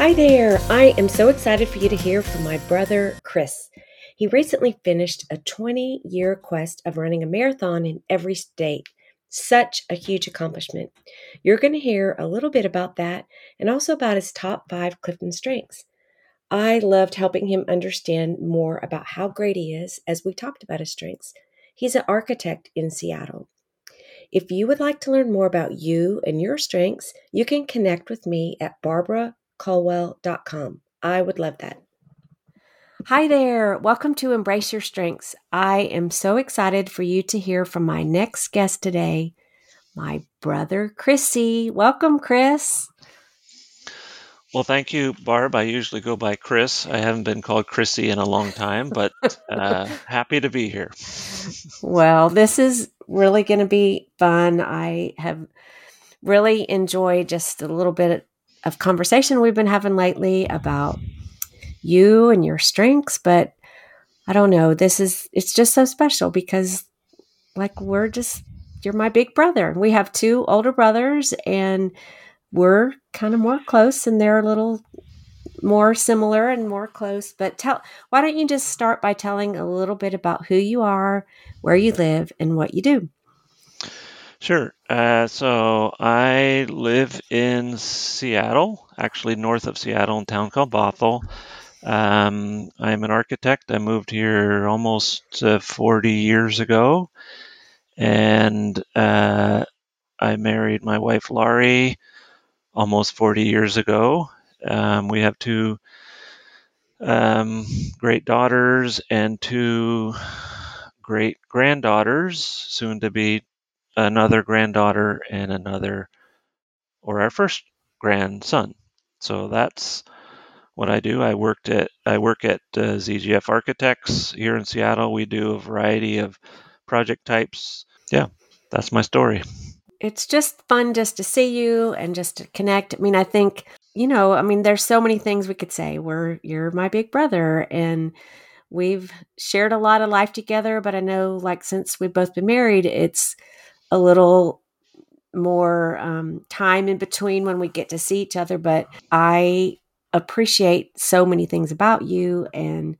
Hi there. I am so excited for you to hear from my brother, Chris. He recently finished a 20 year quest of running a marathon in every state. Such a huge accomplishment. You're going to hear a little bit about that and also about his top five Clifton strengths. I loved helping him understand more about how great he is as we talked about his strengths. He's an architect in Seattle. If you would like to learn more about you and your strengths, you can connect with me at Barbara colwell.com. I would love that. Hi there. Welcome to Embrace Your Strengths. I am so excited for you to hear from my next guest today, my brother, Chrissy. Welcome, Chris. Well, thank you, Barb. I usually go by Chris. I haven't been called Chrissy in a long time, but uh, happy to be here. Well, this is really going to be fun. I have really enjoyed just a little bit of conversation we've been having lately about you and your strengths, but I don't know. This is it's just so special because like we're just you're my big brother. We have two older brothers and we're kind of more close and they're a little more similar and more close. But tell why don't you just start by telling a little bit about who you are, where you live, and what you do? Sure. Uh, so I live in Seattle, actually north of Seattle, in a town called Bothell. Um, I'm an architect. I moved here almost uh, 40 years ago, and uh, I married my wife Laurie almost 40 years ago. Um, we have two um, great daughters and two great granddaughters, soon to be another granddaughter and another or our first grandson. So that's what I do. I worked at I work at uh, ZGF Architects here in Seattle. We do a variety of project types. Yeah, that's my story. It's just fun just to see you and just to connect. I mean, I think you know, I mean, there's so many things we could say. We're you're my big brother and we've shared a lot of life together, but I know like since we've both been married, it's a little more um, time in between when we get to see each other. But I appreciate so many things about you and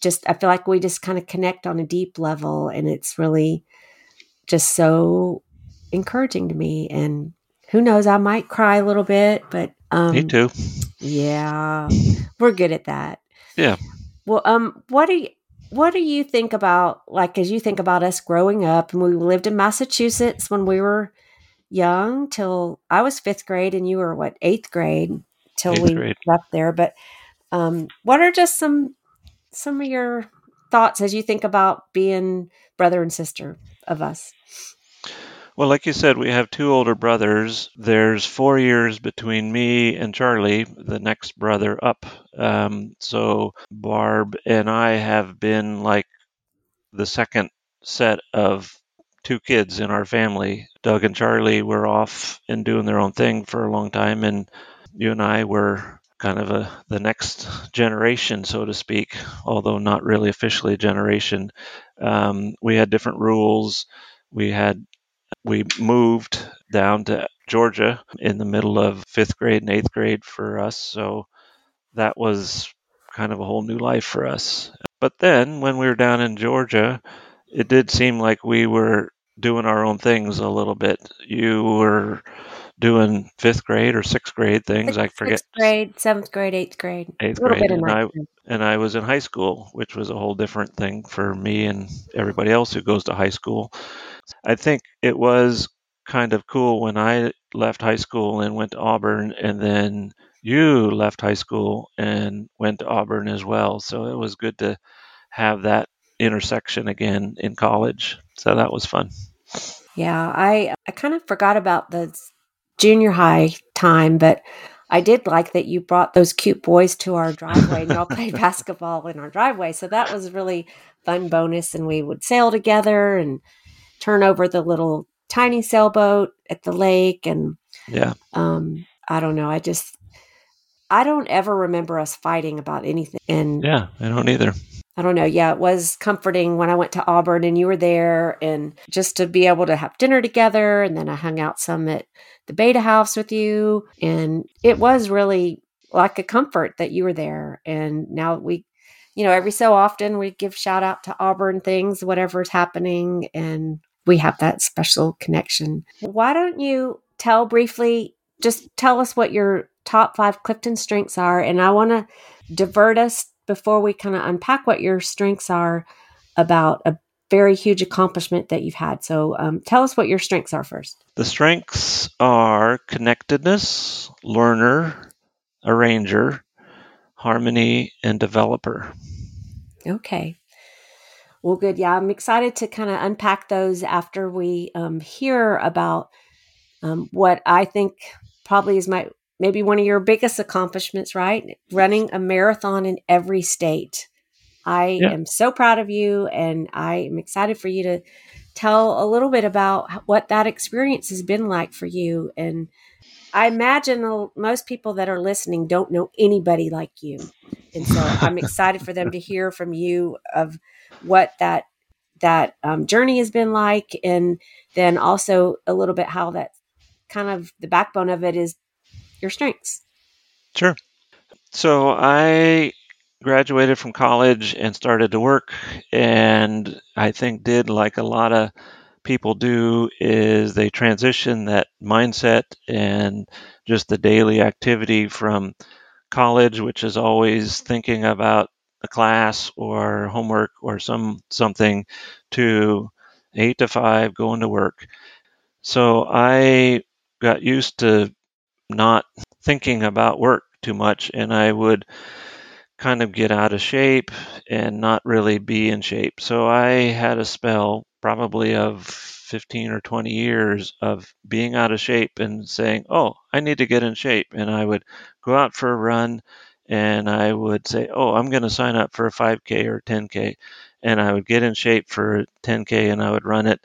just I feel like we just kind of connect on a deep level and it's really just so encouraging to me and who knows I might cry a little bit but um Me too. Yeah. We're good at that. Yeah. Well, um what are you what do you think about like as you think about us growing up and we lived in massachusetts when we were young till i was fifth grade and you were what eighth grade till eighth we grade. left there but um, what are just some some of your thoughts as you think about being brother and sister of us well, like you said, we have two older brothers. There's four years between me and Charlie, the next brother up. Um, so Barb and I have been like the second set of two kids in our family. Doug and Charlie were off and doing their own thing for a long time, and you and I were kind of a the next generation, so to speak, although not really officially a generation. Um, we had different rules. We had we moved down to Georgia in the middle of fifth grade and eighth grade for us. So that was kind of a whole new life for us. But then when we were down in Georgia, it did seem like we were doing our own things a little bit. You were doing fifth grade or sixth grade things. Sixth, I forget. Sixth grade, seventh grade, eighth grade. Eighth grade. and, I, and I was in high school, which was a whole different thing for me and everybody else who goes to high school. I think it was kind of cool when I left high school and went to Auburn, and then you left high school and went to Auburn as well. So it was good to have that intersection again in college. So that was fun. Yeah, I I kind of forgot about the junior high time, but I did like that you brought those cute boys to our driveway and y'all played basketball in our driveway. So that was really fun bonus. And we would sail together and turn over the little tiny sailboat at the lake. And Yeah. um, I don't know. I just, I don't ever remember us fighting about anything. And Yeah. I don't either. I don't know. Yeah, it was comforting when I went to Auburn and you were there, and just to be able to have dinner together. And then I hung out some at the Beta House with you. And it was really like a comfort that you were there. And now we, you know, every so often we give shout out to Auburn things, whatever's happening. And we have that special connection. Why don't you tell briefly, just tell us what your top five Clifton strengths are? And I want to divert us before we kind of unpack what your strengths are about a very huge accomplishment that you've had. So um, tell us what your strengths are first. The strengths are connectedness, learner, arranger, harmony, and developer. Okay. Well, good. Yeah, I'm excited to kind of unpack those after we um, hear about um, what I think probably is my maybe one of your biggest accomplishments, right? Running a marathon in every state. I Yeah. am so proud of you, and I am excited for you to tell a little bit about what that experience has been like for you. And I imagine most people that are listening don't know anybody like you. And so I'm excited for them to hear from you of what that that um, journey has been like, and then also a little bit how that kind of the backbone of it is your strengths. Sure. So I graduated from college and started to work, and I think did like a lot of people do is they transition that mindset and just the daily activity from college, which is always thinking about a class or homework or some something, to eight to five going to work. So I got used to not thinking about work too much, and I would kind of get out of shape and not really be in shape. So I had a spell, probably of 15 or 20 years, of being out of shape and saying, Oh, I need to get in shape. And I would go out for a run and I would say, Oh, I'm going to sign up for a 5K or 10K. And I would get in shape for 10K and I would run it.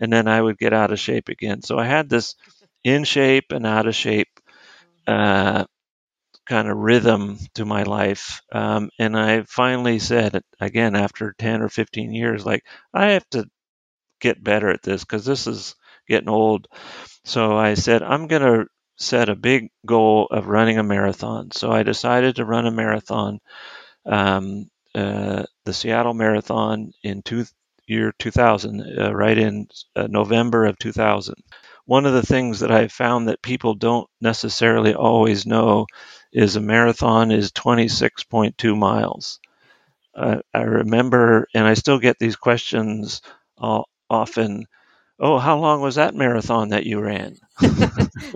And then I would get out of shape again. So I had this in shape and out of shape uh, kind of rhythm to my life. Um, and I finally said, again, after 10 or 15 years, like, I have to get better at this because this is getting old. So I said, I'm going to set a big goal of running a marathon. So I decided to run a marathon, um, uh, the Seattle Marathon in two, year 2000, uh, right in uh, November of 2000 one of the things that I found that people don't necessarily always know is a marathon is 26.2 miles. I remember, and I still get these questions uh, often. Oh, how long was that marathon that you ran?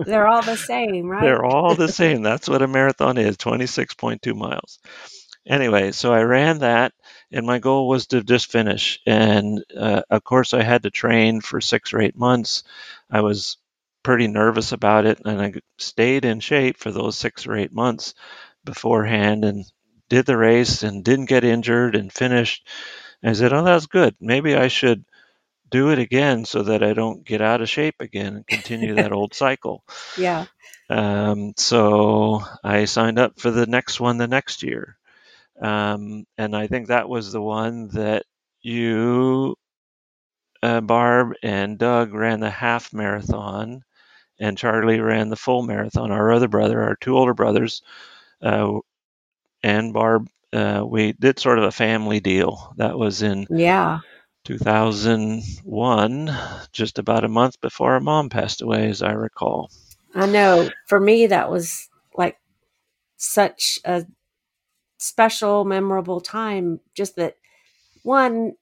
They're all the same, right? They're all the same. That's what a marathon is 26.2 miles. Anyway, so I ran that, and my goal was to just finish. And uh, of course, I had to train for six or eight months. I was pretty nervous about it, and I stayed in shape for those six or eight months beforehand and did the race and didn't get injured and finished. And I said, Oh, that's good. Maybe I should do it again so that I don't get out of shape again and continue that old cycle. yeah. Um, so I signed up for the next one the next year. Um, and I think that was the one that you, uh, Barb, and Doug ran the half marathon, and Charlie ran the full marathon. Our other brother, our two older brothers, uh, and Barb, uh, we did sort of a family deal. That was in Yeah. 2001, just about a month before our mom passed away, as I recall. I know. For me, that was like such a special, memorable time. Just that one,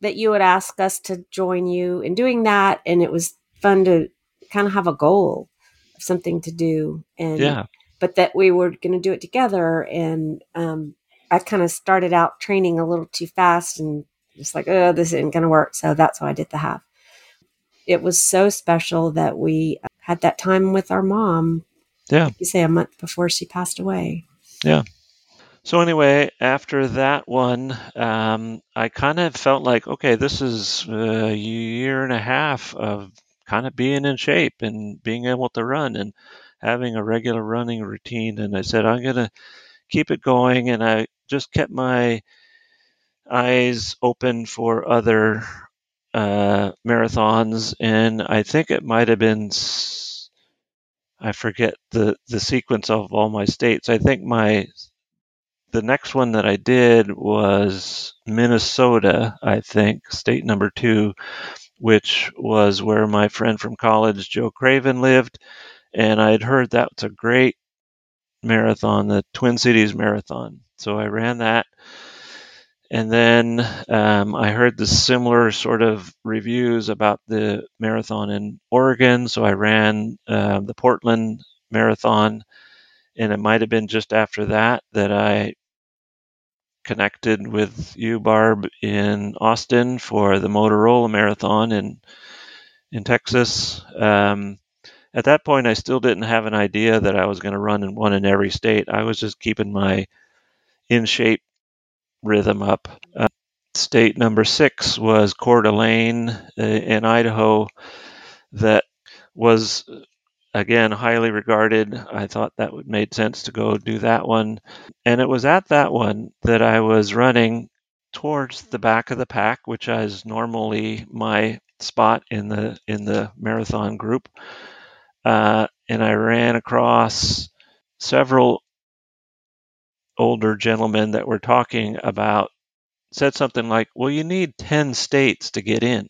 that you would ask us to join you in doing that. And it was fun to kind of have a goal of something to do. And, Yeah. but that we were going to do it together. And, um, I kind of started out training a little too fast and just like, oh, this isn't going to work. So that's why I did the half. It was so special that we had that time with our mom Yeah. Like you say a month before she passed away. Yeah. So anyway, after that one, um, I kind of felt like, okay, this is a year and a half of kind of being in shape and being able to run and having a regular running routine. And I said, I'm going to keep it going. And I just kept my eyes open for other uh, marathons. And I think it might have been, I forget the, the sequence of all my states. I think my the next one that I did was Minnesota, I think, state number two, which was where my friend from college, Joe Craven, lived. And I'd heard that was a great marathon, the Twin Cities Marathon. So I ran that. And then um, I heard the similar sort of reviews about the marathon in Oregon. So I ran uh, the Portland Marathon. And it might have been just after that that I connected with you, Barb, in Austin for the Motorola Marathon in in Texas. Um, at that point, I still didn't have an idea that I was going to run in one in every state. I was just keeping my in shape rhythm up. Uh, state number six was Coeur d'Alene uh, in Idaho, that was again highly regarded. I thought that would made sense to go do that one, and it was at that one that I was running towards the back of the pack, which is normally my spot in the in the marathon group uh, and I ran across several older gentlemen that we're talking about said something like, "Well, you need 10 states to get in."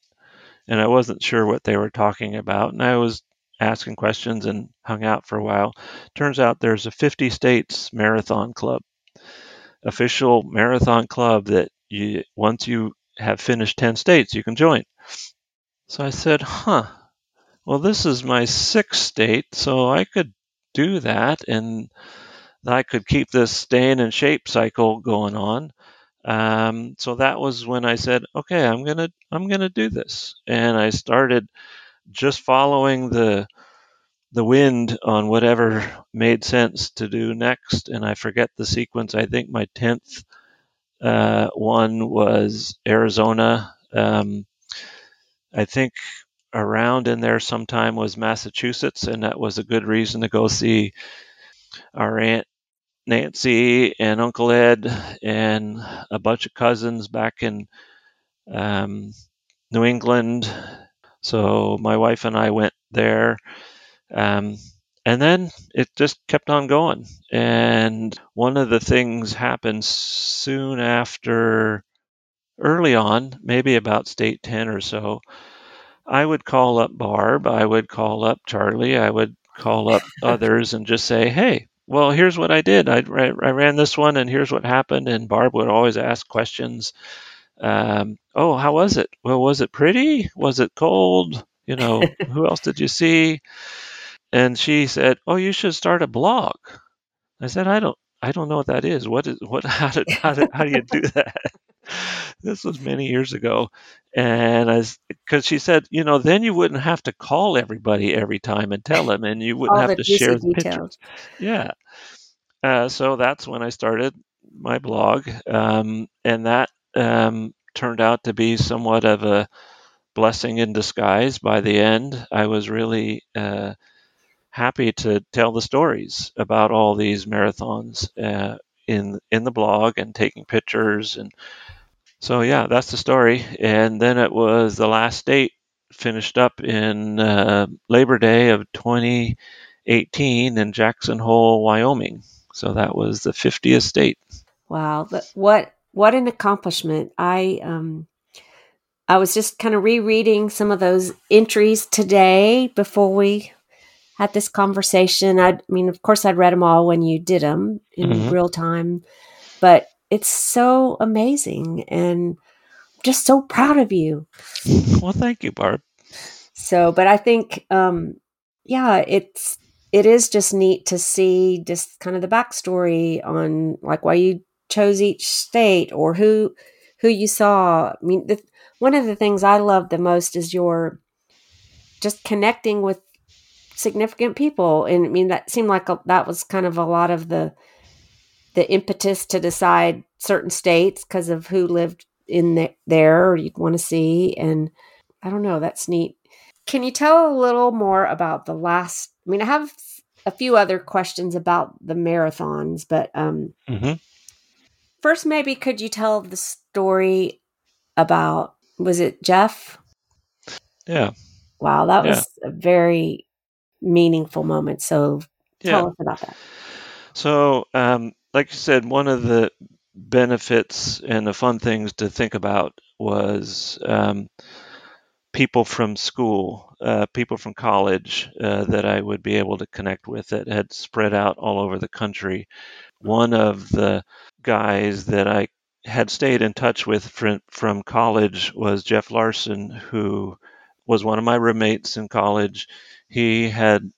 And I wasn't sure what they were talking about, and I was asking questions and hung out for a while. Turns out there's a 50 states marathon club. Official marathon club that you once you have finished 10 states, you can join. So I said, "Huh, well, this is my sixth state, so I could do that and I could keep this staying in shape cycle going on. Um, so that was when I said, okay, I'm gonna I'm gonna do this, and I started just following the the wind on whatever made sense to do next. And I forget the sequence. I think my tenth uh, one was Arizona. Um, I think around in there sometime was Massachusetts, and that was a good reason to go see our aunt Nancy and Uncle Ed and a bunch of cousins back in um, New England. So my wife and I went there. Um, and then it just kept on going. And one of the things happened soon after, early on, maybe about state 10 or so, I would call up Barb, I would call up Charlie, I would call up others and just say, hey, well, here's what I did. I, I ran this one and here's what happened. And Barb would always ask questions. Um, oh, how was it? Well, was it pretty? Was it cold? You know, who else did you see? And she said, oh, you should start a blog. I said, I don't, I don't know what that is. What is, what, how did, how, did, how do you do that? this was many years ago. And as because she said, you know, then you wouldn't have to call everybody every time and tell them, and you wouldn't have to share the pictures. Yeah. Uh, so that's when I started my blog, um, and that um, turned out to be somewhat of a blessing in disguise. By the end, I was really uh, happy to tell the stories about all these marathons uh, in in the blog and taking pictures and so yeah, that's the story. And then it was the last date finished up in uh, Labor Day of 2018 in Jackson Hole, Wyoming. So that was the 50th state. Wow, what what an accomplishment! I um, I was just kind of rereading some of those entries today before we had this conversation. I mean, of course, I'd read them all when you did them in Mhm. real time, but it's so amazing and just so proud of you. Well, thank you, Barb. So, but I think, um, yeah, it's it is just neat to see just kind of the backstory on like why you chose each state or who who you saw. I mean, the, one of the things I love the most is your just connecting with significant people. And I mean, that seemed like a, that was kind of a lot of the the impetus to decide certain states because of who lived in the, there or you'd want to see. And I don't know, that's neat. Can you tell a little more about the last? I mean, I have a few other questions about the marathons, but um, hmm first, maybe could you tell the story about was it Jeff? Yeah. Wow, that Yeah. was a very meaningful moment. So tell Yeah. us about that. So, um, like you said, one of the benefits and the fun things to think about was um, people from school, uh, people from college uh, that I would be able to connect with that had spread out all over the country. One of the guys that I had stayed in touch with from, from college was Jeff Larson, who was one of my roommates in college. He had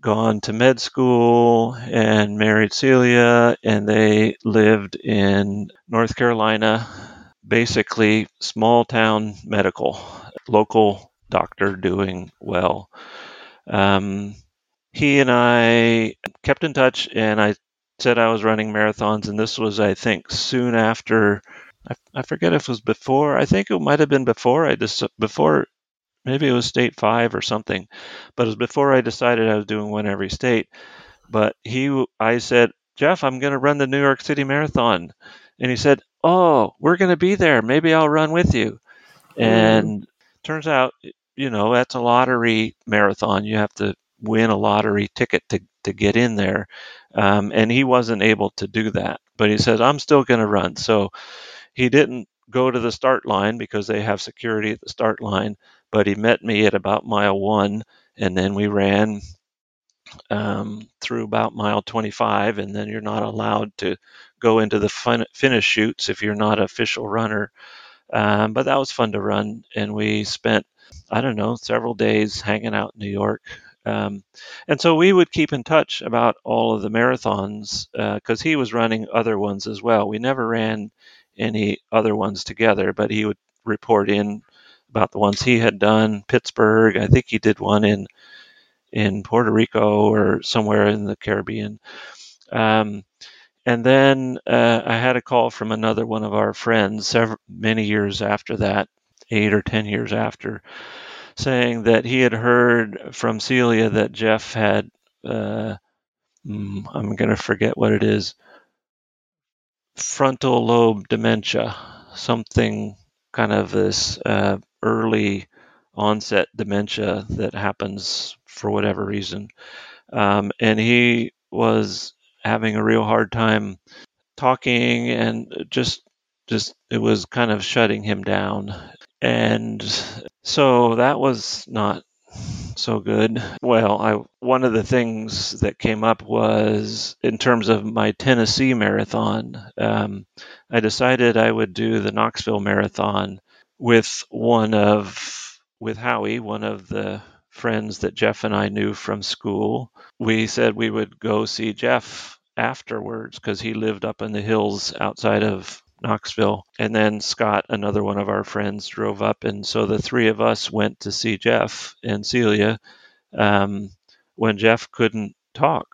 gone to med school and married Celia, and they lived in North Carolina, basically small town medical, local doctor doing well. Um, he and I kept in touch, and I said I was running marathons, and this was, I think, soon after. I, I forget if it was before. I think it might have been before I just before maybe it was state five or something, but it was before I decided I was doing one every state. But he, I said, Jeff, I'm going to run the New York City Marathon, and he said, Oh, we're going to be there. Maybe I'll run with you. And turns out, you know, that's a lottery marathon. You have to win a lottery ticket to, to get in there. Um, and he wasn't able to do that. But he says, I'm still going to run. So he didn't go to the start line because they have security at the start line, but he met me at about mile one. And then we ran um, through about mile 25, and then you're not allowed to go into the fin- finish chutes if you're not official runner. Um, but that was fun to run, and we spent, I don't know, several days hanging out in New York. Um, and so we would keep in touch about all of the marathons because he was running other ones as well. We never ran any other ones together, but he would report in about the ones he had done. Pittsburgh, I think he did one in in Puerto Rico or somewhere in the Caribbean. Um, and then uh, I had a call from another one of our friends several, many years after that, eight or 10 years after, saying that he had heard from Celia that Jeff had, uh, mm, I'm going to forget what it is, frontal lobe dementia, something kind of this uh, early onset dementia that happens for whatever reason. Um, and he was having a real hard time talking and just just it was kind of shutting him down and so that was not so good well i one of the things that came up was in terms of my tennessee marathon um, i decided i would do the knoxville marathon with one of with howie one of the friends that jeff and i knew from school we said we would go see jeff afterwards because he lived up in the hills outside of Knoxville. And then Scott, another one of our friends, drove up. And so the three of us went to see Jeff and Celia um, when Jeff couldn't talk.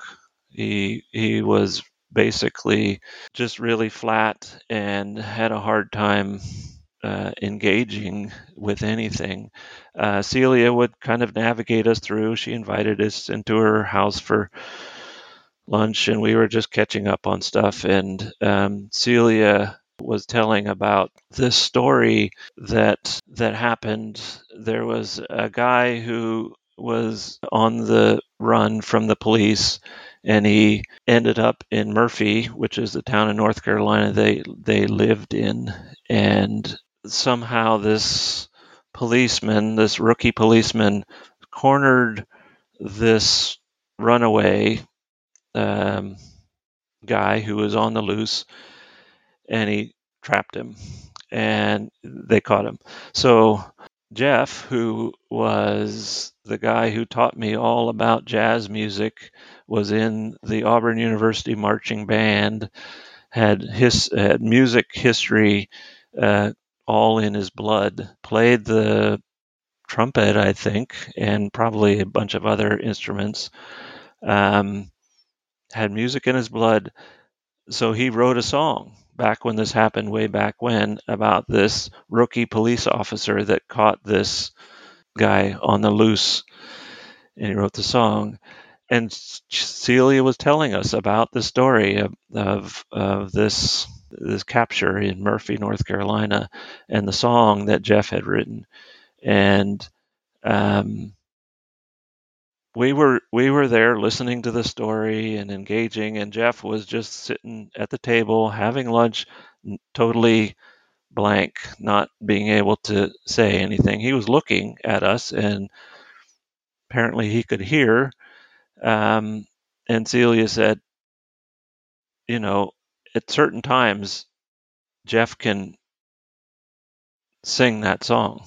He, he was basically just really flat and had a hard time uh, engaging with anything. Uh, Celia would kind of navigate us through. She invited us into her house for lunch and we were just catching up on stuff. And um, Celia was telling about this story that that happened. There was a guy who was on the run from the police and he ended up in Murphy, which is the town in North Carolina they they lived in and somehow this policeman, this rookie policeman cornered this runaway um, guy who was on the loose and he trapped him and they caught him. So Jeff, who was the guy who taught me all about jazz music, was in the Auburn University marching band, had his had music history uh, all in his blood, played the trumpet, I think, and probably a bunch of other instruments. Um, had music in his blood, so he wrote a song back when this happened, way back when, about this rookie police officer that caught this guy on the loose, and he wrote the song. And Celia was telling us about the story of, of, of this this capture in Murphy, North Carolina, and the song that Jeff had written, and um, we were we were there listening to the story and engaging, and Jeff was just sitting at the table having lunch, totally blank, not being able to say anything. He was looking at us, and apparently he could hear. Um, and Celia said, "You know, at certain times, Jeff can sing that song."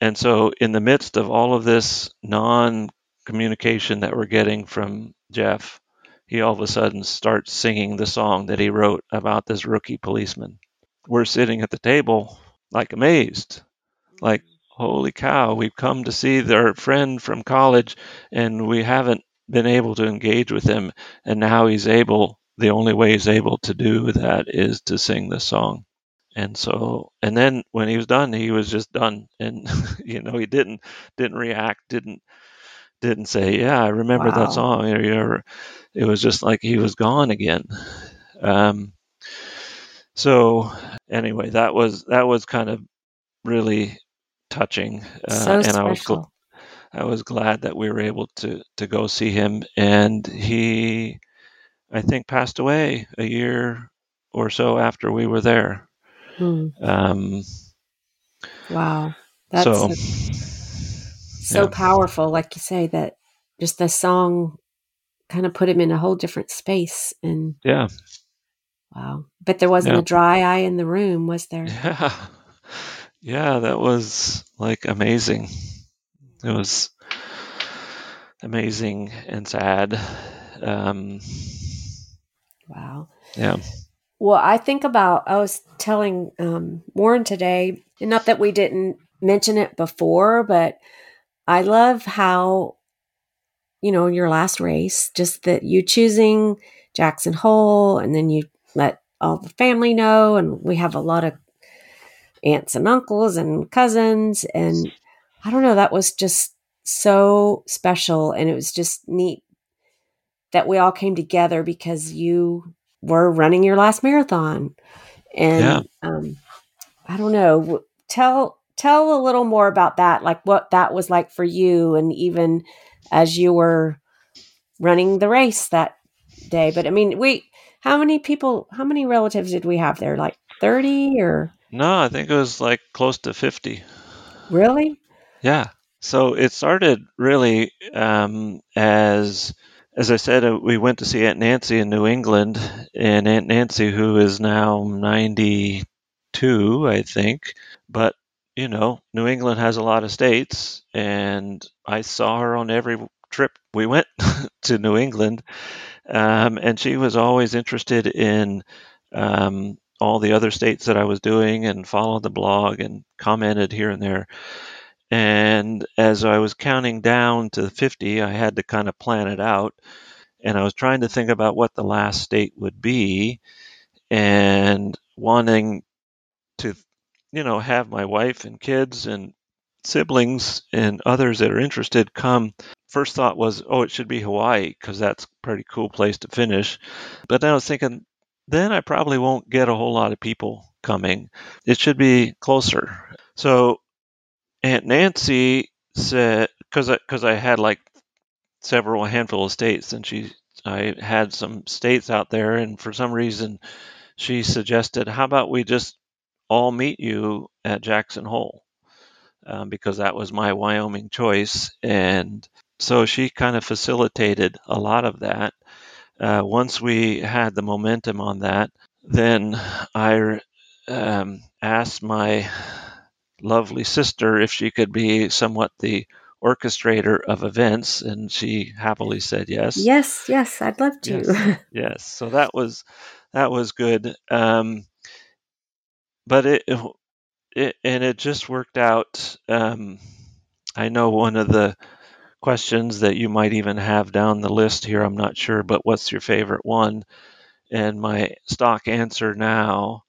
And so, in the midst of all of this non communication that we're getting from Jeff, he all of a sudden starts singing the song that he wrote about this rookie policeman. We're sitting at the table like amazed, like, holy cow, we've come to see their friend from college and we haven't been able to engage with him. And now he's able, the only way he's able to do that is to sing this song and so and then when he was done he was just done and you know he didn't didn't react didn't didn't say yeah i remember wow. that song or, it was just like he was gone again um, so anyway that was that was kind of really touching uh, so and special. i was gl- i was glad that we were able to to go see him and he i think passed away a year or so after we were there Hmm. Um, wow, that's so, so yeah. powerful. Like you say, that just the song kind of put him in a whole different space. And yeah, wow. But there wasn't yeah. a dry eye in the room, was there? Yeah, yeah, that was like amazing. It was amazing and sad. Um, wow. Yeah. Well, I think about, I was telling um, Warren today, and not that we didn't mention it before, but I love how, you know, your last race, just that you choosing Jackson Hole and then you let all the family know. And we have a lot of aunts and uncles and cousins. And I don't know, that was just so special. And it was just neat that we all came together because you were running your last marathon. And yeah. um, I don't know, tell tell a little more about that, like what that was like for you, and even as you were running the race that day. But I mean, we how many people, how many relatives did we have there? Like thirty or? No, I think it was like close to fifty. Really? Yeah. So it started really um, as as I said, uh, we went to see Aunt Nancy in New England, and Aunt Nancy, who is now 92, I think, but you know, New England has a lot of states, and I saw her on every trip we went to New England, um, and she was always interested in um, all the other states that I was doing, and followed the blog and commented here and there. And as I was counting down to 50, I had to kind of plan it out. And I was trying to think about what the last state would be and wanting to, you know, have my wife and kids and siblings and others that are interested come. First thought was, oh, it should be Hawaii because that's a pretty cool place to finish. But then I was thinking, then I probably won't get a whole lot of people coming. It should be closer. So Aunt Nancy said, because I, cause I had like several handful of states, and she I had some states out there, and for some reason, she suggested, how about we just all meet you at Jackson Hole, um, because that was my Wyoming choice, and so she kind of facilitated a lot of that. Uh, once we had the momentum on that, then I um, asked my lovely sister if she could be somewhat the orchestrator of events, and she happily said yes. Yes, yes, I'd love to. Yes, yes. so that was that was good. Um, but it it, and it just worked out. Um, I know one of the questions that you might even have down the list here. I'm not sure, but what's your favorite one? And my stock answer now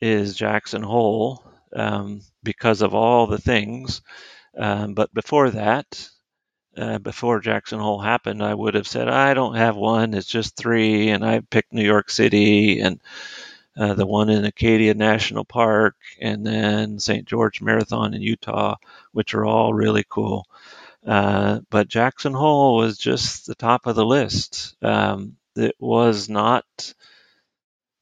is Jackson Hole um, because of all the things. Um, but before that, uh, before Jackson Hole happened, I would have said, I don't have one, it's just three. And I picked New York City and uh, the one in Acadia National Park, and then St. George Marathon in Utah, which are all really cool. Uh, but Jackson Hole was just the top of the list. Um, it was not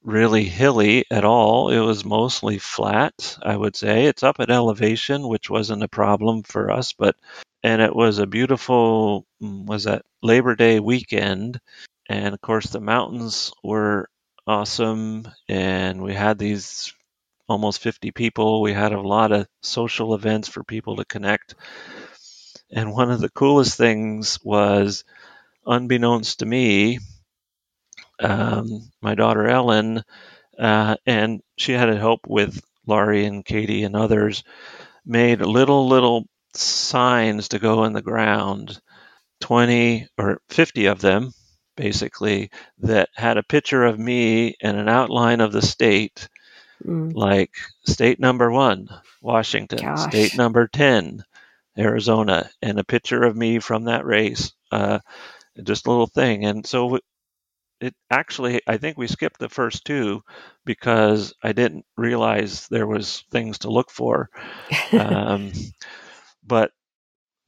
really hilly at all. It was mostly flat, I would say. It's up at elevation, which wasn't a problem for us, but and it was a beautiful mm, was that Labor Day weekend and of course the mountains were awesome and we had these almost 50 people. We had a lot of social events for people to connect. And one of the coolest things was unbeknownst to me, um, my daughter Ellen, uh, and she had help with Laurie and Katie and others, made little, little signs to go in the ground, 20 or 50 of them, basically, that had a picture of me and an outline of the state, mm. like state number one, Washington, Gosh. state number 10, Arizona, and a picture of me from that race. Uh, just a little thing. And so it actually i think we skipped the first two because i didn't realize there was things to look for. Um, but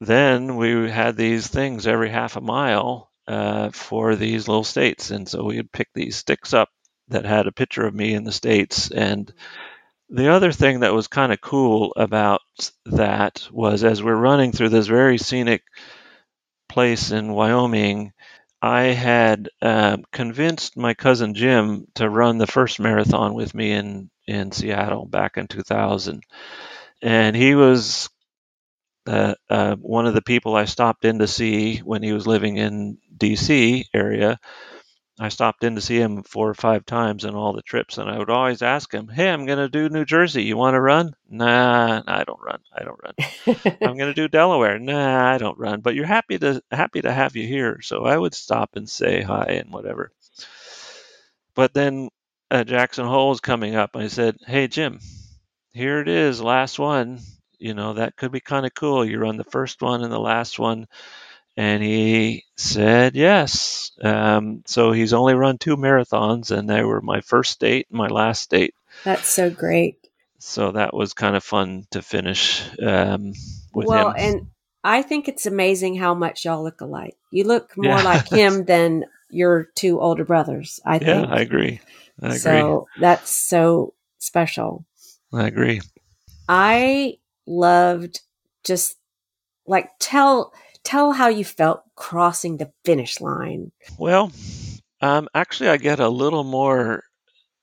then we had these things every half a mile uh, for these little states. And so we would pick these sticks up that had a picture of me in the states. And the other thing that was kind of cool about that was as we're running through this very scenic place in wyoming I had uh, convinced my cousin Jim to run the first marathon with me in in Seattle back in 2000, and he was uh, uh, one of the people I stopped in to see when he was living in D.C. area. I stopped in to see him four or five times in all the trips, and I would always ask him, "Hey, I'm going to do New Jersey. You want to run?" Nah, I don't run. I don't run. I'm going to do Delaware. Nah, I don't run. But you're happy to happy to have you here, so I would stop and say hi and whatever. But then uh, Jackson Hole is coming up. I said, "Hey, Jim, here it is, last one. You know that could be kind of cool. You run the first one and the last one." And he said yes. Um, so he's only run two marathons, and they were my first state and my last state. That's so great. So that was kind of fun to finish um, with well, him. and I think it's amazing how much y'all look alike. You look more yeah. like him than your two older brothers. I think. Yeah, I agree. I agree. So that's so special. I agree. I loved just like tell tell how you felt crossing the finish line. Well, um, actually, I get a little more.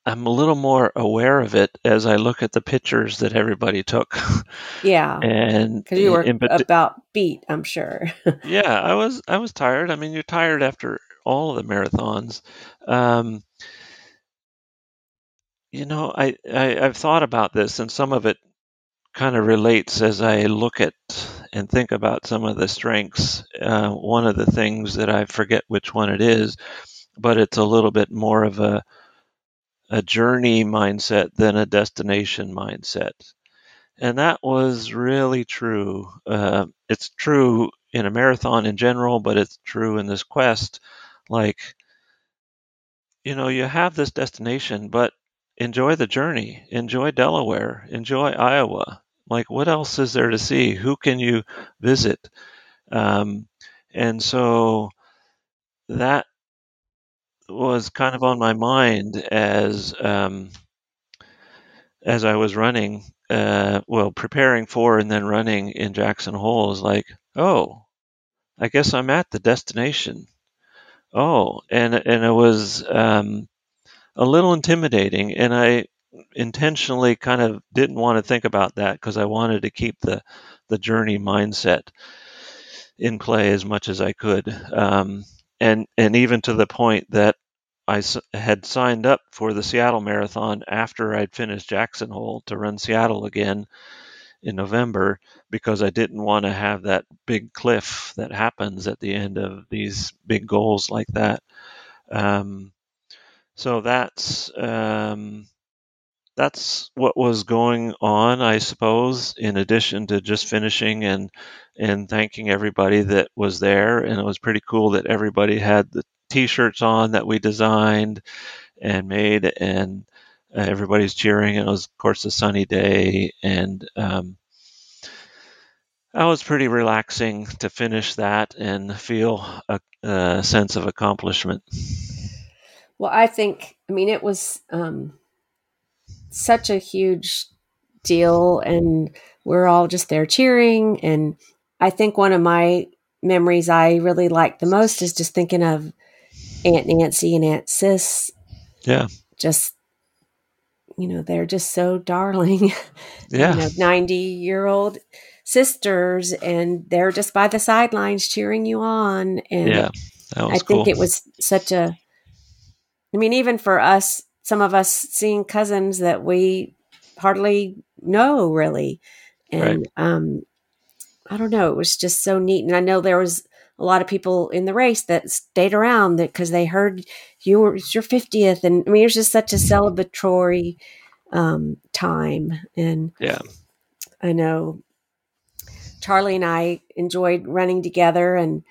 I'm a little more aware of it as I look at the pictures that everybody took. Yeah, and because you were in, about beat, I'm sure. yeah, I was. I was tired. I mean, you're tired after all of the marathons. Um, you know, I, I I've thought about this, and some of it kind of relates as I look at and think about some of the strengths. Uh, one of the things that I forget which one it is, but it's a little bit more of a a journey mindset than a destination mindset. And that was really true. Uh, it's true in a marathon in general, but it's true in this quest. Like, you know, you have this destination, but enjoy the journey, enjoy Delaware, enjoy Iowa. Like, what else is there to see? Who can you visit? Um, and so that was kind of on my mind as um, as I was running, uh, well, preparing for and then running in Jackson Hole. Is like, oh, I guess I'm at the destination. Oh, and and it was um, a little intimidating, and I intentionally kind of didn't want to think about that because I wanted to keep the the journey mindset in play as much as I could, um, and and even to the point that I had signed up for the Seattle Marathon after I'd finished Jackson Hole to run Seattle again in November because I didn't want to have that big cliff that happens at the end of these big goals like that. Um, so that's um, that's what was going on, I suppose. In addition to just finishing and and thanking everybody that was there, and it was pretty cool that everybody had the T-shirts on that we designed and made, and uh, everybody's cheering. And it was, of course, a sunny day, and um, that was pretty relaxing to finish that and feel a, a sense of accomplishment. Well, I think, I mean, it was um, such a huge deal, and we're all just there cheering. And I think one of my memories I really like the most is just thinking of Aunt Nancy and Aunt Sis. Yeah. Just, you know, they're just so darling. Yeah. you know, 90 year old sisters, and they're just by the sidelines cheering you on. And yeah. I think cool. it was such a, I mean, even for us, some of us seeing cousins that we hardly know really. And um, I don't know, it was just so neat. And I know there was a lot of people in the race that stayed around that because they heard you were it's your 50th. And I mean, it was just such a celebratory um, time. And Yeah. I know Charlie and I enjoyed running together and,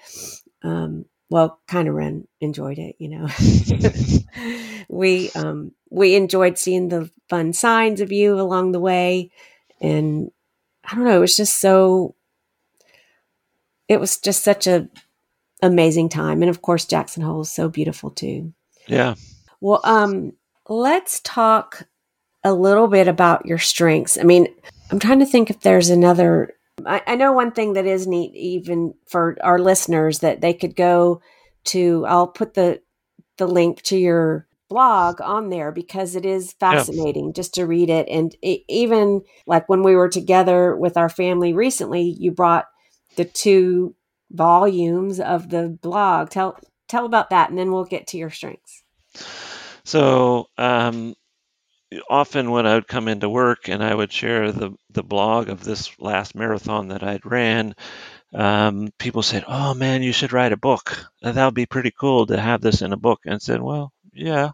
um, well, kind of ran, enjoyed it, you know. we, um, we enjoyed seeing the fun signs of you along the way. And I don't know, it was just so, it was just such a amazing time. And of course, Jackson Hole is so beautiful too. Yeah. Well, um, let's talk a little bit about your strengths. I mean, I'm trying to think if there's another. I, I know one thing that is neat, even for our listeners, that they could go to. I'll put the the link to your blog on there because it is fascinating just to read it. And it, even like when we were together with our family recently, you brought the two volumes of the blog. Tell tell about that, and then we'll get to your strengths. So um, often when I would come into work and I would share the the blog of this last marathon that I'd ran, um, people said, "Oh man, you should write a book. That would be pretty cool to have this in a book." And I said, "Well, yeah."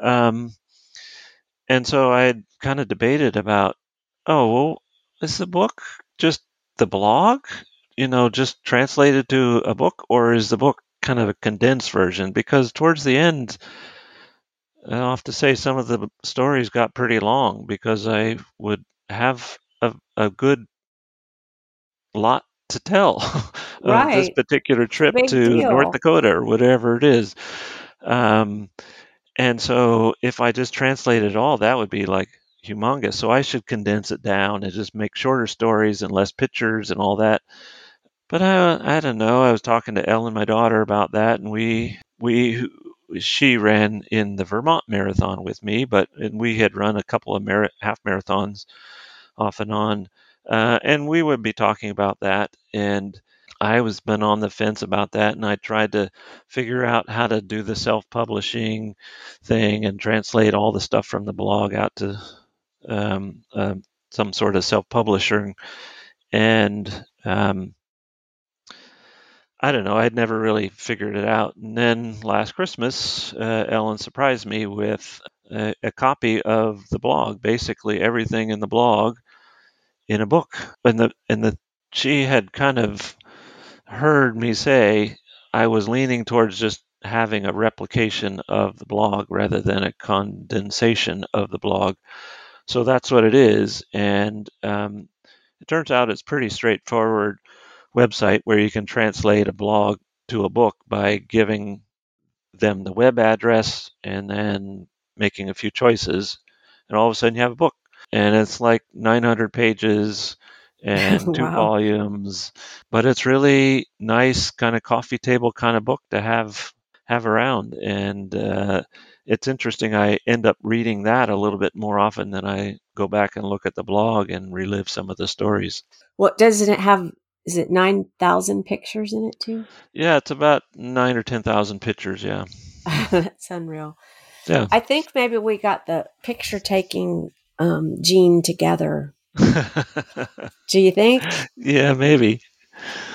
Um, and so I kind of debated about, oh well, is the book just the blog, you know, just translated to a book, or is the book kind of a condensed version? Because towards the end, I'll have to say some of the stories got pretty long because I would have a, a good lot to tell of this particular trip Big to deal. North Dakota or whatever it is. Um, and so if I just translated all, that would be like humongous. So I should condense it down and just make shorter stories and less pictures and all that. But I, I don't know. I was talking to Ellen, my daughter, about that, and we we she ran in the Vermont Marathon with me, but and we had run a couple of mar- half marathons off and on, uh, and we would be talking about that. And I was been on the fence about that, and I tried to figure out how to do the self-publishing thing and translate all the stuff from the blog out to um, uh, some sort of self-publisher, and um, I don't know. I'd never really figured it out. And then last Christmas, uh, Ellen surprised me with a, a copy of the blog, basically everything in the blog in a book. And the and the she had kind of heard me say I was leaning towards just having a replication of the blog rather than a condensation of the blog. So that's what it is. And um, it turns out it's pretty straightforward website where you can translate a blog to a book by giving them the web address and then making a few choices and all of a sudden you have a book and it's like 900 pages and two Wow. volumes but it's really nice kind of coffee table kind of book to have have around and uh, it's interesting i end up reading that a little bit more often than i go back and look at the blog and relive some of the stories What doesn't it have? Is it nine thousand pictures in it too? Yeah, it's about nine or ten thousand pictures. Yeah, That's unreal. Yeah. I think maybe we got the picture taking um, gene together. Do you think? yeah, maybe.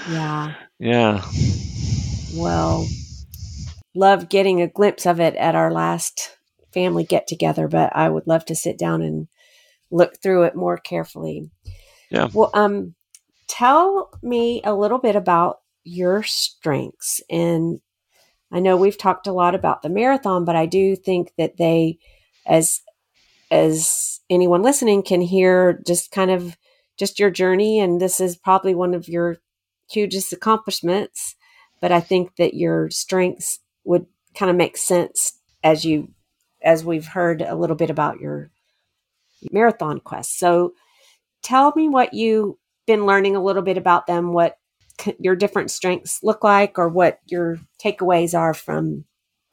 Yeah. Yeah. Well, love getting a glimpse of it at our last family get together, but I would love to sit down and look through it more carefully. Yeah. Well, um, tell me a little bit about your strengths. And I know we've talked a lot about the marathon, but I do think that they, as as anyone listening can hear, just kind of just your journey, and this is probably one of your hugest accomplishments. But I think that your strengths would kind of make sense as you as we've heard a little bit about your marathon quest. So tell me what you've been learning a little bit about them, what your different strengths look like, or what your takeaways are from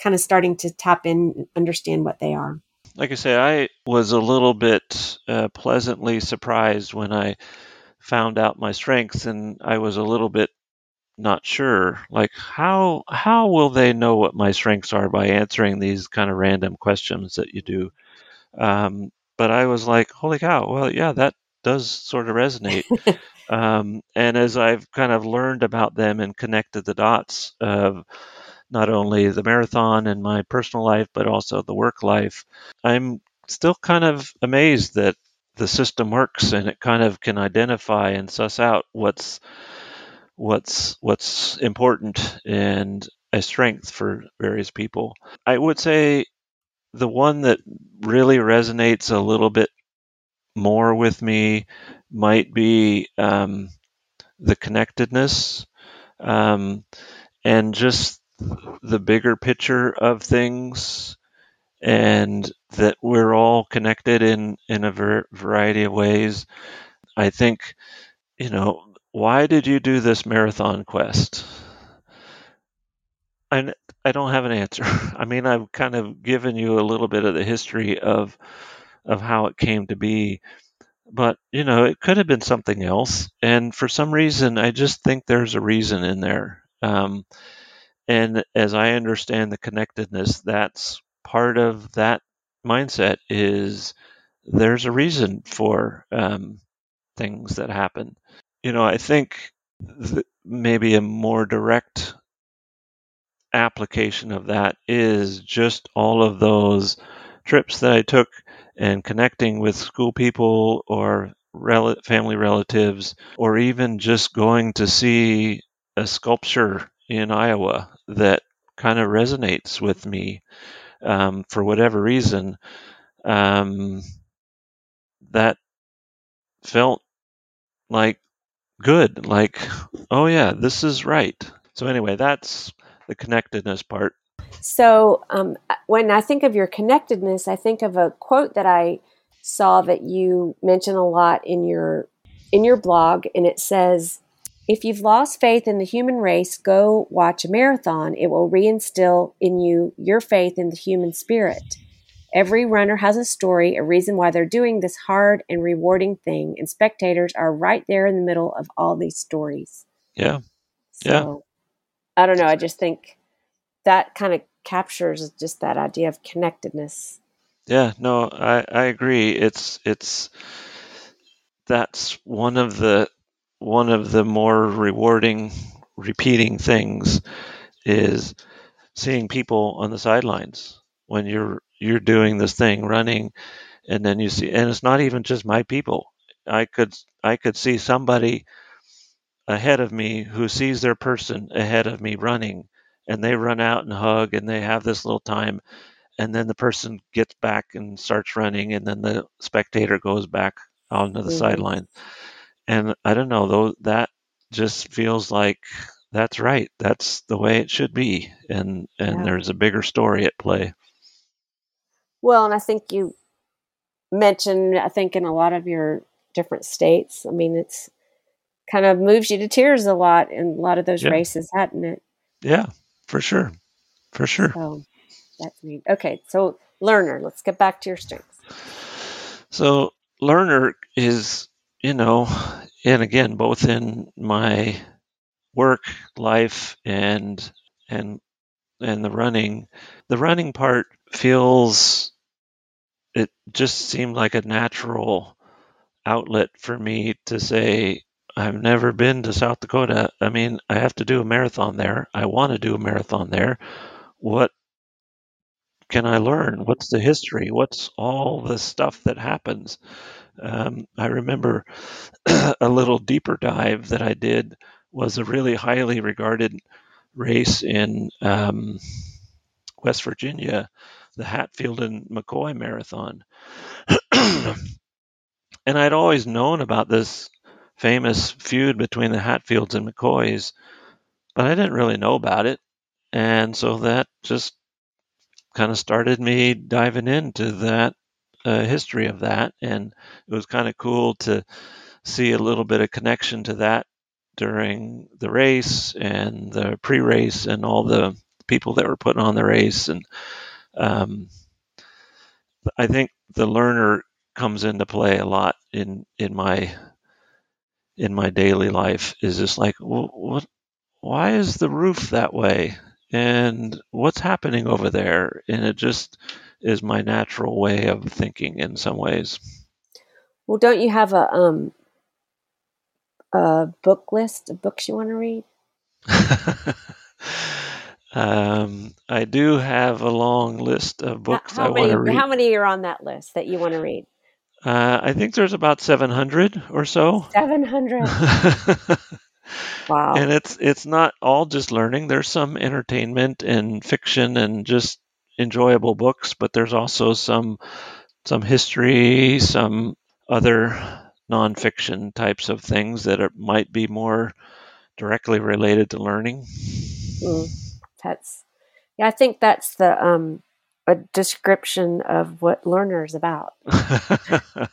kind of starting to tap in and understand what they are. Like I say, I was a little bit uh, pleasantly surprised when I found out my strengths, and I was a little bit not sure like how how will they know what my strengths are by answering these kind of random questions that you do um, but i was like holy cow well yeah that does sort of resonate um, and as i've kind of learned about them and connected the dots of not only the marathon and my personal life but also the work life i'm still kind of amazed that the system works and it kind of can identify and suss out what's what's what's important and a strength for various people. I would say the one that really resonates a little bit more with me might be um, the connectedness um, and just the bigger picture of things and that we're all connected in in a ver- variety of ways i think you know why did you do this marathon quest? I, I don't have an answer. I mean, I've kind of given you a little bit of the history of of how it came to be, but you know, it could have been something else. And for some reason, I just think there's a reason in there. Um, and as I understand the connectedness, that's part of that mindset. Is there's a reason for um, things that happen you know, I think maybe a more direct application of that is just all of those trips that I took and connecting with school people or rel- family relatives, or even just going to see a sculpture in Iowa that kind of resonates with me um, for whatever reason. Um, that felt like good. Like, oh yeah, this is right. So anyway, that's the connectedness part. So um, when I think of your connectedness, I think of a quote that I saw that you mention a lot in your in your blog, and it says, "If you've lost faith in the human race, go watch a marathon. It will reinstill in you your faith in the human spirit." Every runner has a story, a reason why they're doing this hard and rewarding thing, and spectators are right there in the middle of all these stories. Yeah. So, yeah. I don't know. I just think that kind of captures just that idea of connectedness. Yeah, no, I, I agree. It's it's that's one of the one of the more rewarding repeating things is seeing people on the sidelines when you're you're doing this thing running and then you see and it's not even just my people i could i could see somebody ahead of me who sees their person ahead of me running and they run out and hug and they have this little time and then the person gets back and starts running and then the spectator goes back onto the mm-hmm. sideline and i don't know though that just feels like that's right that's the way it should be and and yeah. there's a bigger story at play well, and I think you mentioned, I think in a lot of your different states, I mean, it's kind of moves you to tears a lot in a lot of those yeah. races, hadn't it? Yeah, for sure. For sure. So that's neat. Okay, so learner, let's get back to your strengths. So learner is, you know, and again, both in my work life and and and the running. The running part feels it just seemed like a natural outlet for me to say I've never been to South Dakota. I mean, I have to do a marathon there. I want to do a marathon there. What can I learn? What's the history? What's all the stuff that happens? Um, I remember a little deeper dive that I did was a really highly regarded race in um, West Virginia, the Hatfield and McCoy Marathon. and I'd always known about this famous feud between the Hatfields and McCoys, but I didn't really know about it. And so that just kind of started me diving into that uh, history of that. And it was kind of cool to see a little bit of connection to that during the race and the pre-race and all the people that were putting on the race and um, I think the learner comes into play a lot in in my in my daily life is just like what why is the roof that way and what's happening over there and it just is my natural way of thinking in some ways well don't you have a um a book list of books you want to read? um, I do have a long list of books how, how I want to read. How many are on that list that you want to read? Uh, I think there's about 700 or so. 700. wow. And it's it's not all just learning. There's some entertainment and fiction and just enjoyable books, but there's also some some history, some other nonfiction types of things that are, might be more directly related to learning. Mm, that's yeah, I think that's the um, a description of what learner is about.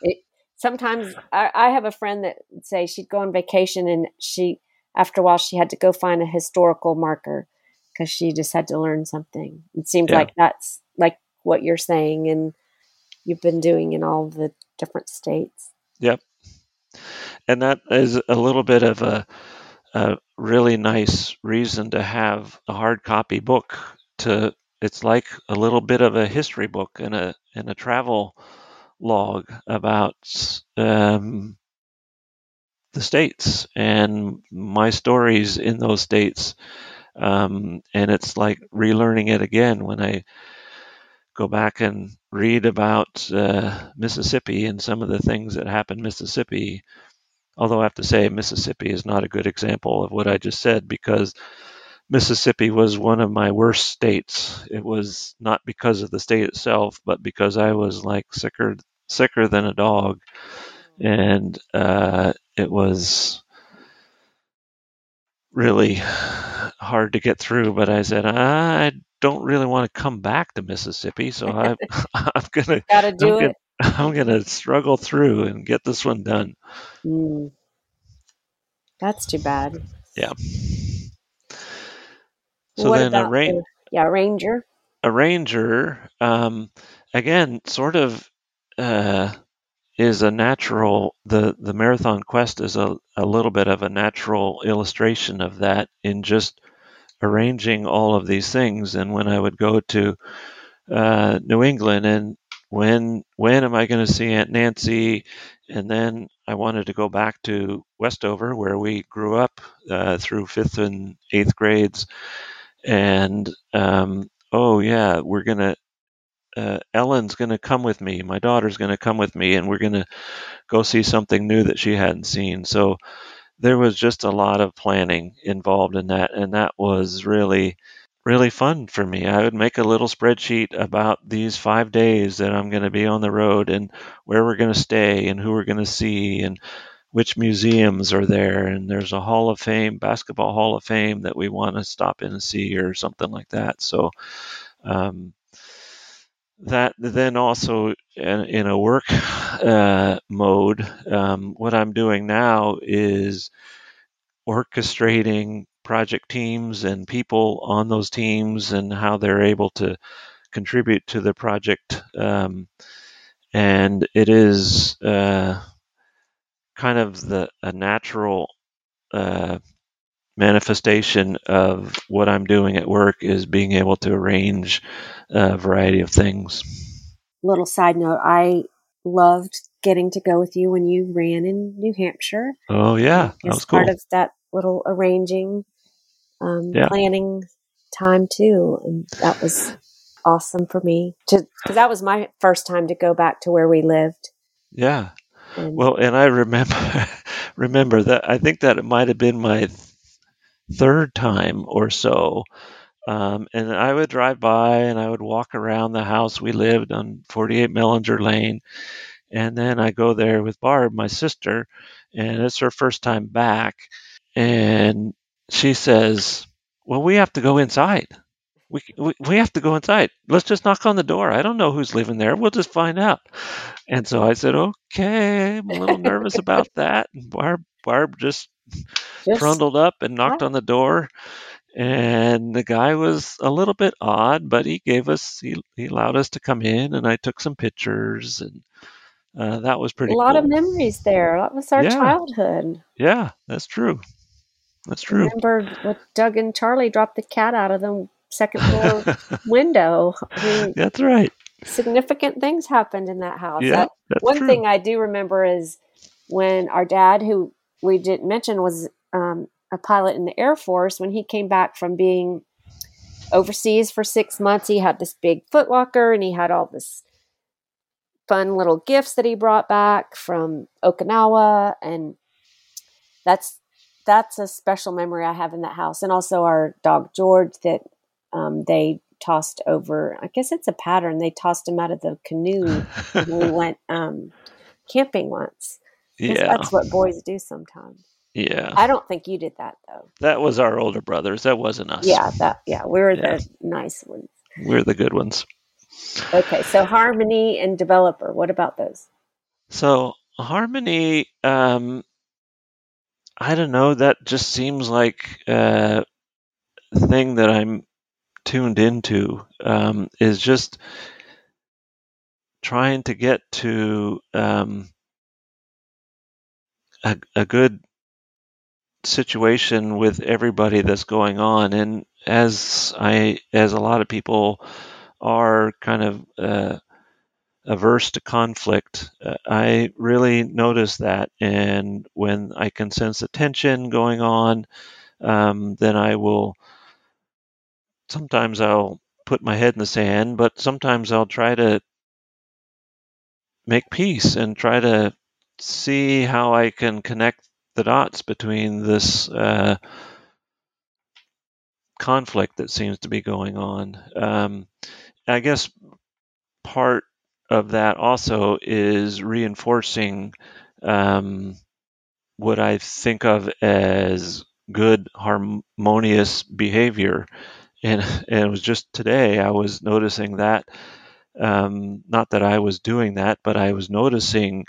it, sometimes I, I, have a friend that say she'd go on vacation and she after a while she had to go find a historical marker because she just had to learn something. It seems yeah. like that's like what you're saying and you've been doing in all the different states. Yep and that is a little bit of a, a really nice reason to have a hard copy book to it's like a little bit of a history book and a and a travel log about um, the states and my stories in those states um, and it's like relearning it again when I go back and read about uh, Mississippi and some of the things that happened Mississippi. Although I have to say, Mississippi is not a good example of what I just said because Mississippi was one of my worst states. It was not because of the state itself, but because I was like sicker sicker than a dog, and uh, it was really hard to get through. But I said I don't really want to come back to Mississippi, so I, I'm gonna gotta do I'm it. Gonna, I'm gonna struggle through and get this one done. Mm. That's too bad. Yeah. So what then a rain. Yeah, ranger. Arranger, um, again, sort of uh, is a natural. The the marathon quest is a, a little bit of a natural illustration of that in just arranging all of these things. And when I would go to uh, New England and when when am I going to see Aunt Nancy? And then I wanted to go back to Westover, where we grew up uh, through fifth and eighth grades. And um, oh yeah, we're gonna. Uh, Ellen's going to come with me. My daughter's going to come with me, and we're going to go see something new that she hadn't seen. So there was just a lot of planning involved in that, and that was really really fun for me. I would make a little spreadsheet about these five days that I'm going to be on the road and where we're going to stay and who we're going to see and which museums are there. And there's a Hall of Fame, basketball Hall of Fame that we want to stop in and see or something like that. So, um, that then also in, in a work uh, mode, um, what I'm doing now is orchestrating project teams and people on those teams and how they're able to contribute to the project. Um, and it is uh, kind of the a natural uh, manifestation of what I'm doing at work is being able to arrange a variety of things. Little side note, I loved getting to go with you when you ran in New Hampshire. Oh yeah, that was cool. part of that little arranging, um, yeah. planning time too, and that was awesome for me to because that was my first time to go back to where we lived. Yeah. Well, and I remember remember that I think that it might have been my third time or so. Um, and I would drive by and I would walk around the house we lived on 48 Mellinger Lane. And then I go there with Barb, my sister, and it's her first time back. And she says, Well, we have to go inside we, we, we have to go inside. Let's just knock on the door. I don't know who's living there. We'll just find out. And so I said, okay, I'm a little nervous about that. And Barb, Barb just, just trundled up and knocked on the door. And the guy was a little bit odd, but he gave us, he, he allowed us to come in and I took some pictures and uh, that was pretty A lot cool. of memories there. That was our yeah. childhood. Yeah, that's true. That's true. I Remember what Doug and Charlie dropped the cat out of the second floor window. I mean, that's right. Significant things happened in that house. Yeah, that, one true. thing I do remember is when our dad, who we didn't mention, was um, a pilot in the Air Force. When he came back from being overseas for six months, he had this big footlocker and he had all this fun little gifts that he brought back from Okinawa, and that's that's a special memory I have in that house, and also our dog George that um, they tossed over. I guess it's a pattern. They tossed him out of the canoe when we went um, camping once. Yeah, that's what boys do sometimes. Yeah, I don't think you did that though. That was our older brothers. That wasn't us. Yeah, that yeah, we were yeah. the nice ones. We're the good ones. Okay, so harmony and developer. What about those? So harmony, um, I don't know. That just seems like a thing that I'm tuned into um, is just trying to get to um, a, a good situation with everybody that's going on. And as i as a lot of people are kind of uh, averse to conflict uh, i really notice that. And when i can sense a tension going on um, then i will sometimes I'll put my head in the sand, but sometimes I'll try to make peace and try to see how I can connect the dots between this uh, conflict that seems to be going on. Um, I guess part of that also is reinforcing um, what I think of as good harmonious behavior and, and it was just today I was noticing that. Um, not that I was doing that, but I was noticing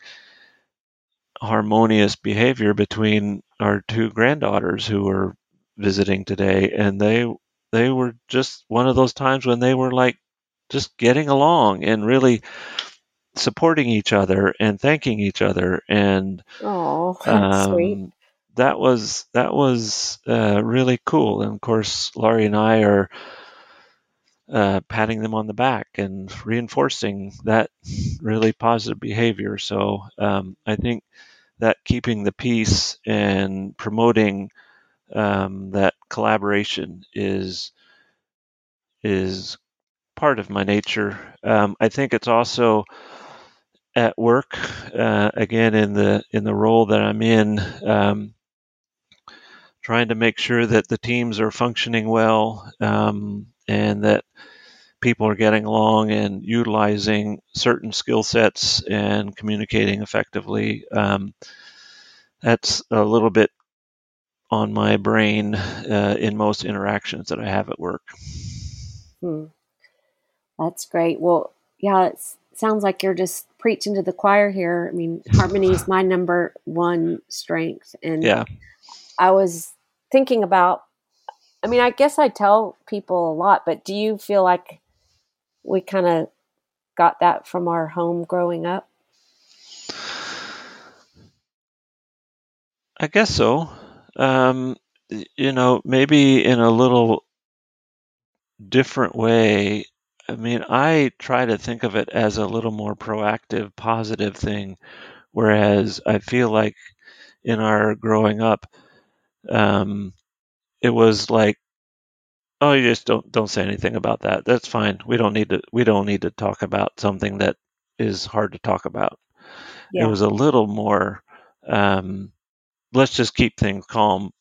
harmonious behavior between our two granddaughters who were visiting today, and they they were just one of those times when they were like just getting along and really supporting each other and thanking each other and oh um, sweet that was that was uh, really cool. And of course, Laurie and I are uh, patting them on the back and reinforcing that really positive behavior. So um, I think that keeping the peace and promoting um, that collaboration is is part of my nature. Um, I think it's also at work uh, again in the in the role that I'm in. Um, trying to make sure that the teams are functioning well um, and that people are getting along and utilizing certain skill sets and communicating effectively. Um, that's a little bit on my brain uh, in most interactions that I have at work. Hmm. That's great. Well, yeah, it sounds like you're just preaching to the choir here. I mean, harmony is my number one strength, and yeah, I was thinking about I mean, I guess I tell people a lot, but do you feel like we kind of got that from our home growing up? I guess so. Um, you know, maybe in a little different way. I mean, I try to think of it as a little more proactive, positive thing, whereas I feel like in our growing up, um, it was like, oh, you just don't don't say anything about that. That's fine. We don't need to we don't need to talk about something that is hard to talk about. Yeah. It was a little more. Um, let's just keep things calm,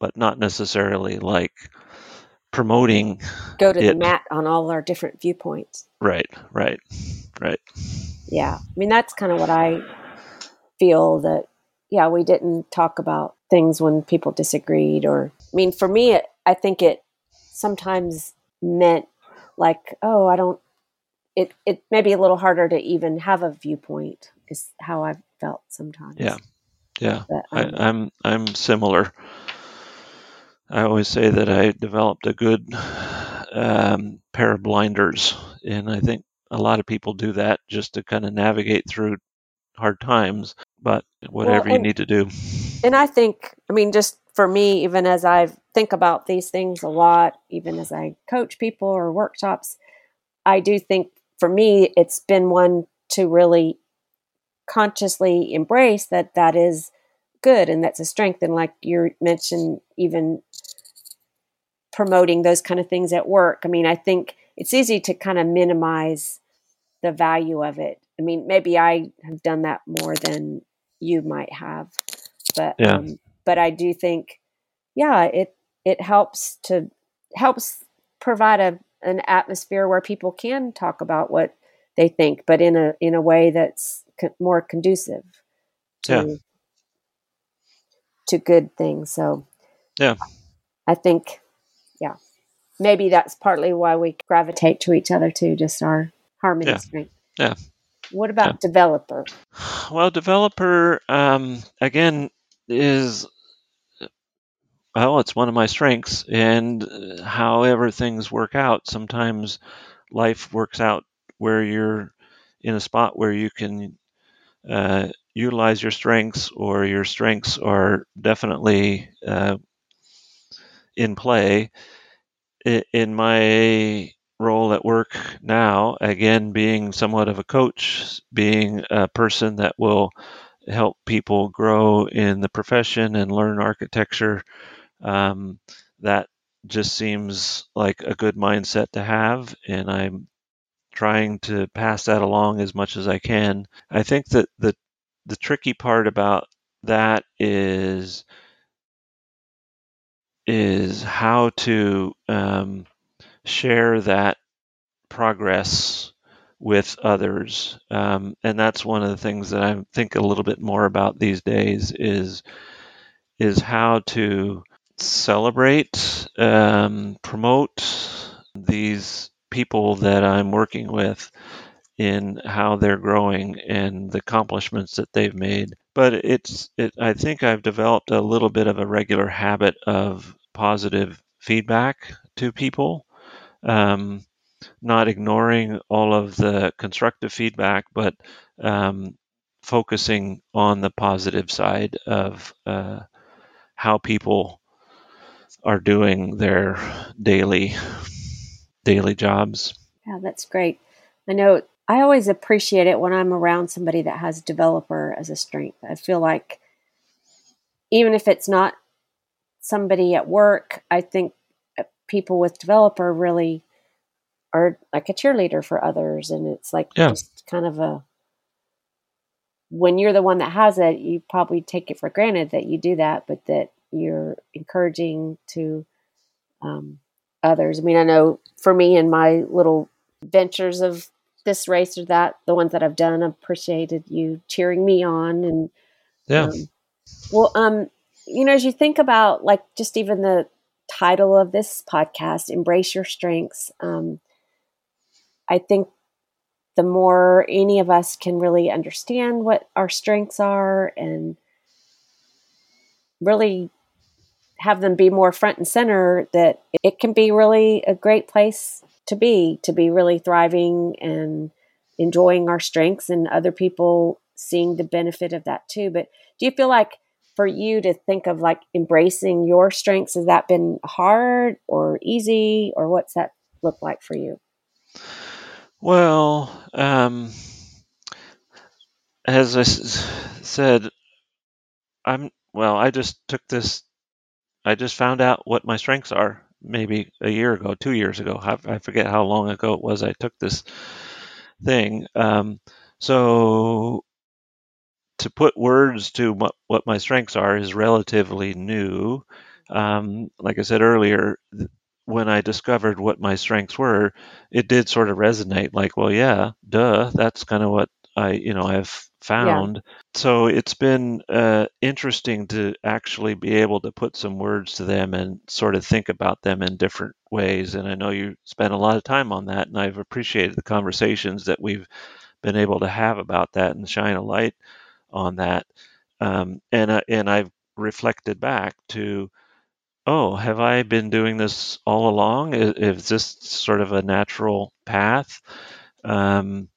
but not necessarily like promoting Go to the mat on all our different viewpoints. Right, right, right. Yeah. I mean, that's kind of what I feel that, yeah, we didn't talk about things when people disagreed. Or, I mean, for me, it, I think it sometimes meant like, oh, I don't, it, it may be a little harder to even have a viewpoint, is how I've felt sometimes. Yeah. Yeah. But, I, um, I'm I'm similar. I always say that I developed a good um, pair of blinders, and I think a lot of people do that just to kind of navigate through hard times. But whatever you and- need to do, and I think, I mean, just for me, even as I think about these things a lot, even as I coach people or workshops, I do think for me, it's been one to really consciously embrace that that is good and that's a strength. And like you mentioned, even promoting those kind of things at work. I mean, I think it's easy to kind of minimize the value of it. I mean, maybe I have done that more than you might have, but Yeah. um, but I do think, yeah, it it helps to helps provide a an atmosphere where people can talk about what they think, but in a in a way that's more conducive to Yeah. to good things. So Yeah. I think, yeah, maybe that's partly why we gravitate to each other too, just our harmony Yeah. strength. Yeah. What about developer? well, developer um, again is well, it's one of my strengths, and uh, however things work out, sometimes life works out where you're in a spot where you can uh, utilize your strengths, or your strengths are definitely uh, in play. In my role at work now, again, being somewhat of a coach, being a person that will help people grow in the profession and learn architecture, um, that just seems like a good mindset to have. And I'm trying to pass that along as much as I can. I think that the the tricky part about that is is how to um, share that progress with others, um, and that's one of the things that I think a little bit more about these days is is how to celebrate, um, promote these people that I'm working with in how they're growing and the accomplishments that they've made. But it's it I think I've developed a little bit of a regular habit of positive feedback to people. Um, not ignoring all of the constructive feedback, but um, focusing on the positive side of uh, how people are doing their daily daily jobs. Yeah, that's great. I know I always appreciate it when I'm around somebody that has developer as a strength. I feel like even if it's not somebody at work, I think people with developer really are like a cheerleader for others. And it's like Yeah. just kind of a, when you're the one that has it, you probably take it for granted that you do that, but that you're encouraging to um, others. I mean, I know for me and my little ventures of this race or that, the ones that I've done, appreciated you cheering me on. And Yeah. um, well, um, you know, as you think about like just even the title of this podcast, "Embrace Your Strengths," um, I think the more any of us can really understand what our strengths are and really have them be more front and center, that it can be really a great place to be, to be really thriving and enjoying our strengths and other people seeing the benefit of that too. But do you feel like for you to think of like embracing your strengths? Has that been hard or easy, or what's that look like for you? Well, um, as I s- said, I'm well. I just took this. I just found out what my strengths are. Maybe a year ago, two years ago. I, I forget how long ago it was. I took this thing. Um, so to put words to what, what my strengths are is relatively new. Um, like I said earlier, when I discovered what my strengths were, it did sort of resonate. Like, well, yeah, duh, that's kind of what I, you know, I've found. So it's been uh, interesting to actually be able to put some words to them and sort of think about them in different ways. And I know you spent a lot of time on that, and I've appreciated the conversations that we've been able to have about that and shine a light on that. Um, and uh, and I've reflected back to, oh, have I been doing this all along? Is, is this sort of a natural path? Um,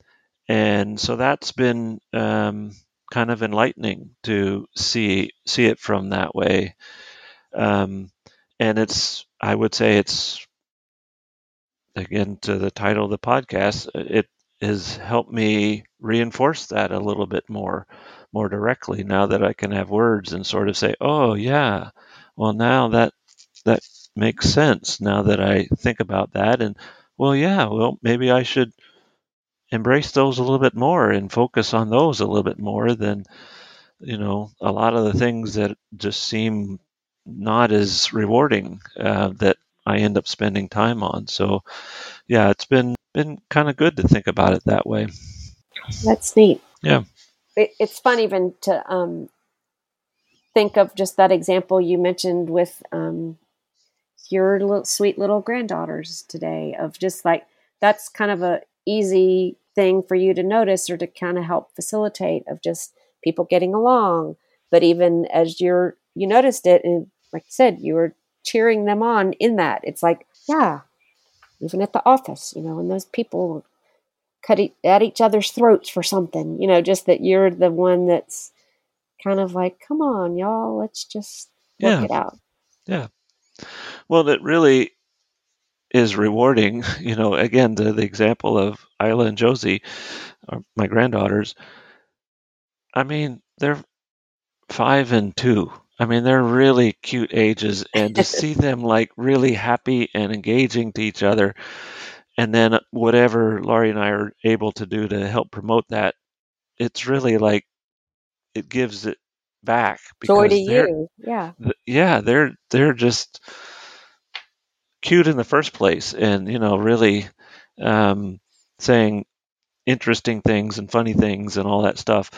and so that's been um, kind of enlightening to see see it from that way. Um, and it's I would say it's again to the title of the podcast. It has helped me reinforce that a little bit more more directly now that I can have words and sort of say, "Oh yeah, well now that that makes sense now that I think about that." And well, yeah, well maybe I should embrace those a little bit more and focus on those a little bit more than you know a lot of the things that just seem not as rewarding uh, that I end up spending time on. So yeah, it's been been kind of good to think about it that way. That's neat. Yeah. It, it's fun even to um, think of just that example you mentioned with um, your little, sweet little granddaughters today of just like that's kind of a easy thing for you to notice or to kind of help facilitate of just people getting along. But even as you're you noticed it and like you said you were cheering them on in that. It's like yeah even at the office you know and those people cut e- at each other's throats for something you know just that you're the one that's kind of like come on y'all let's just work Yeah. it out Yeah. Well, it really is rewarding. You know, again, the, the example of Isla and Josie, my granddaughters. I mean, they're five and two. I mean, they're really cute ages, and to see them like really happy and engaging to each other, and then whatever Laurie and I are able to do to help promote that, it's really like it gives it back joy to because you yeah. th- yeah they're they're just cute in the first place and you know really um, saying interesting things and funny things and all that stuff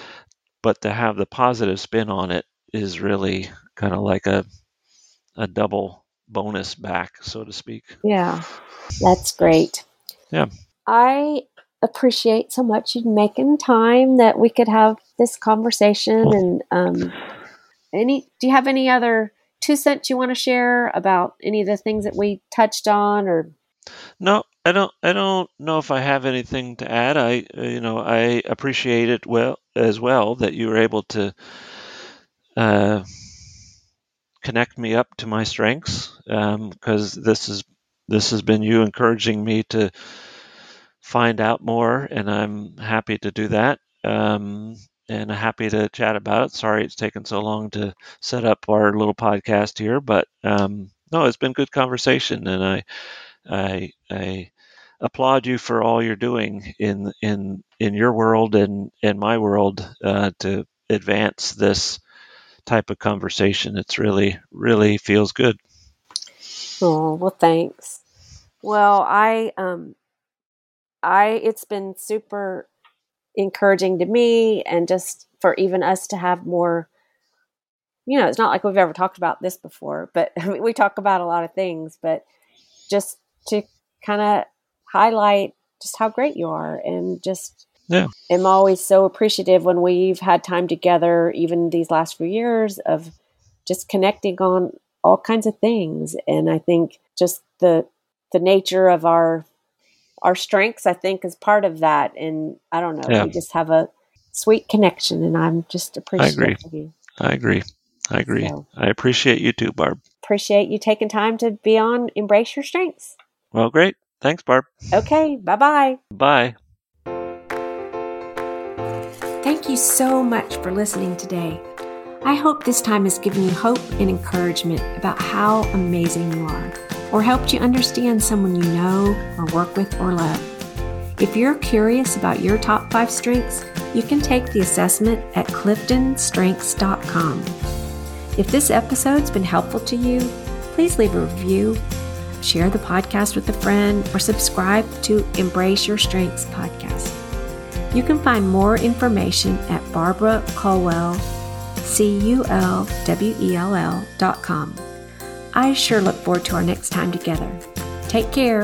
but to have the positive spin on it is really kind of like a a double bonus back so to speak. Yeah, that's great. Yeah. I appreciate so much you making time that we could have this conversation. And um, any, do you have any other two cents you want to share about any of the things that we touched on? Or no i don't i don't know if i have anything to add i uh, you know i appreciate it well as well that you were able to uh, connect me up to my strengths because this is this has been you encouraging me to find out more and i'm happy to do that um, and happy to chat about it sorry it's taken so long to set up our little podcast here but um, no it's been good conversation and i i i applaud you for all you're doing in in in your world and in my world uh, to advance this type of conversation. It's really really feels good. oh, well, thanks. Well, I, um, I, it's been super encouraging to me, and just for even us to have more. You know, it's not like we've ever talked about this before, but I mean, we talk about a lot of things, but just to kind of highlight just how great you are and just Yeah. am always so appreciative when we've had time together even these last few years of just connecting on all kinds of things and i think just the the nature of our our strengths i think is part of that and i don't know Yeah. we just have a sweet connection and i'm just appreciative agree. of you I agree. I agree. So- I appreciate you too, Barb. Appreciate you taking time to be on Embrace Your Strengths. Well, great. Thanks, Barb. Okay, bye bye. Bye. Thank you so much for listening today. I hope this time has given you hope and encouragement about how amazing you are, or helped you understand someone you know, or work with, or love. If you're curious about your top five strengths, you can take the assessment at cliftonstrengths.com. If this episode's been helpful to you, please leave a review, share the podcast with a friend, or subscribe to Embrace Your Strengths podcast. You can find more information at Barbara Culwell, C U L W E L L dot. I sure look forward to our next time together. Take care.